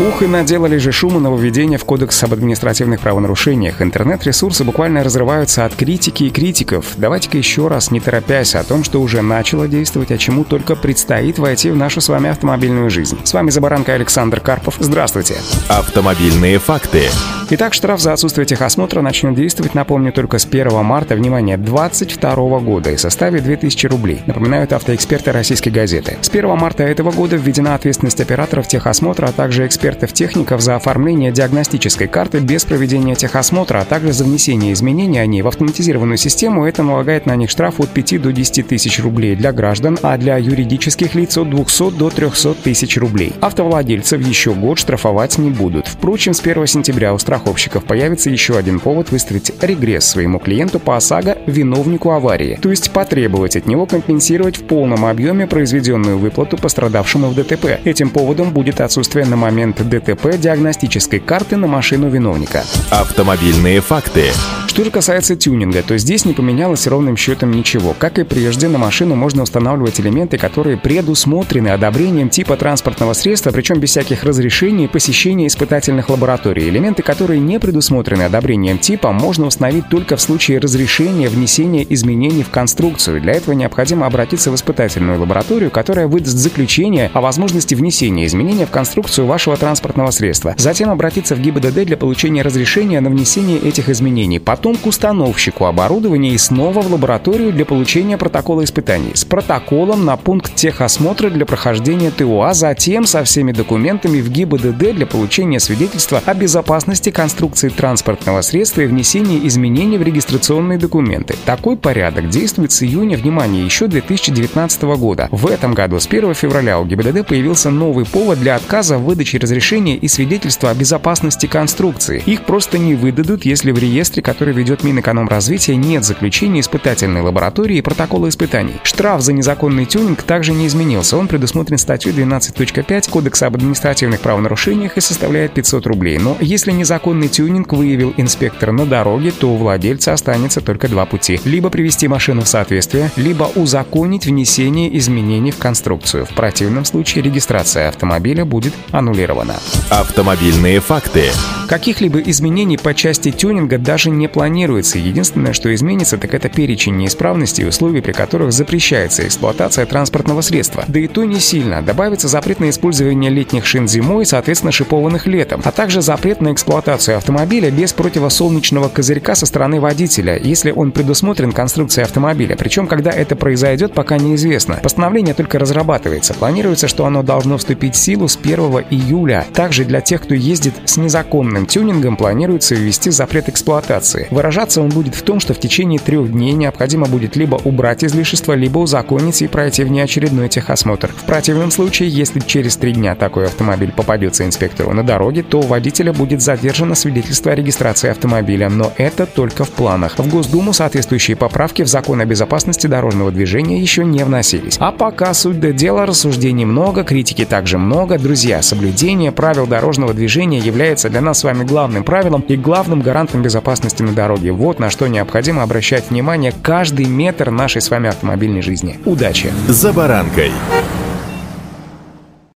Ух, и наделали же шуму нововведения в Кодекс об административных правонарушениях. Интернет-ресурсы буквально разрываются от критики и критиков. Давайте-ка еще раз, не торопясь, о том, что уже начало действовать, а чему только предстоит войти в нашу с вами автомобильную жизнь. С вами за баранкой Александр Карпов. Здравствуйте. Автомобильные факты. Итак, штраф за отсутствие техосмотра начнет действовать, напомню, только с 1 марта, внимание, 2022 года и составит 2000 рублей, напоминают автоэксперты российской газеты. С 1 марта этого года введена ответственность операторов техосмотра, а также экспертов-техников за оформление диагностической карты без проведения техосмотра, а также за внесение изменений о ней в автоматизированную систему. Это налагает на них штраф от 5 до 10 тысяч рублей для граждан, а для юридических лиц от 200 до 300 тысяч рублей. Автовладельцев еще год штрафовать не будут. Впрочем, с 1 сентября у страх страховщиков появится еще один повод выставить регресс своему клиенту по ОСАГО виновнику аварии, то есть потребовать от него компенсировать в полном объеме произведенную выплату пострадавшему в ДТП. Этим поводом будет отсутствие на момент ДТП диагностической карты на машину виновника. Автомобильные факты. Что же касается тюнинга, то здесь не поменялось ровным счетом ничего. Как и прежде, на машину можно устанавливать элементы, которые предусмотрены одобрением типа транспортного средства, причем без всяких разрешений и посещения испытательных лабораторий. Элементы, которые не предусмотрены одобрением типа, можно установить только в случае разрешения внесения изменений в конструкцию. Для этого необходимо обратиться в испытательную лабораторию, которая выдаст заключение о возможности внесения изменения в конструкцию вашего транспортного средства. Затем обратиться в ГИБДД для получения разрешения на внесение этих изменений. Потом потом к установщику оборудования и снова в лабораторию для получения протокола испытаний с протоколом на пункт техосмотра для прохождения ТО, а затем со всеми документами в ГИБДД для получения свидетельства о безопасности конструкции транспортного средства и внесения изменений в регистрационные документы. Такой порядок действует с июня, внимания еще 2019 года. В этом году с 1 февраля у ГИБДД появился новый повод для отказа в выдаче разрешения и свидетельства о безопасности конструкции. Их просто не выдадут, если в реестре, который который ведет Минэкономразвития, нет заключения испытательной лаборатории и протокола испытаний. Штраф за незаконный тюнинг также не изменился. Он предусмотрен статьей 12.5 Кодекса об административных правонарушениях и составляет 500 рублей. Но если незаконный тюнинг выявил инспектор на дороге, то у владельца останется только два пути. Либо привести машину в соответствие, либо узаконить внесение изменений в конструкцию. В противном случае регистрация автомобиля будет аннулирована. Автомобильные факты. Каких-либо изменений по части тюнинга даже не планируется. Единственное, что изменится, так это перечень неисправностей и условий, при которых запрещается эксплуатация транспортного средства. Да и то не сильно. Добавится запрет на использование летних шин зимой, соответственно, шипованных летом, а также запрет на эксплуатацию автомобиля без противосолнечного козырька со стороны водителя, если он предусмотрен конструкцией автомобиля. Причем, когда это произойдет, пока неизвестно. Постановление только разрабатывается. Планируется, что оно должно вступить в силу с 1 июля. Также для тех, кто ездит с незаконным тюнингом планируется ввести запрет эксплуатации. Выражаться он будет в том, что в течение трех дней необходимо будет либо убрать излишества, либо узаконить и пройти внеочередной техосмотр. В противном случае, если через три дня такой автомобиль попадется инспектору на дороге, то у водителя будет задержано свидетельство о регистрации автомобиля, но это только в планах. В Госдуму соответствующие поправки в закон о безопасности дорожного движения еще не вносились. А пока суть до дела, рассуждений много, критики также много. Друзья, соблюдение правил дорожного движения является для нас с вами главным правилом и главным гарантом безопасности на дороге. Вот на что необходимо обращать внимание каждый метр нашей с вами автомобильной жизни. Удачи! За баранкой!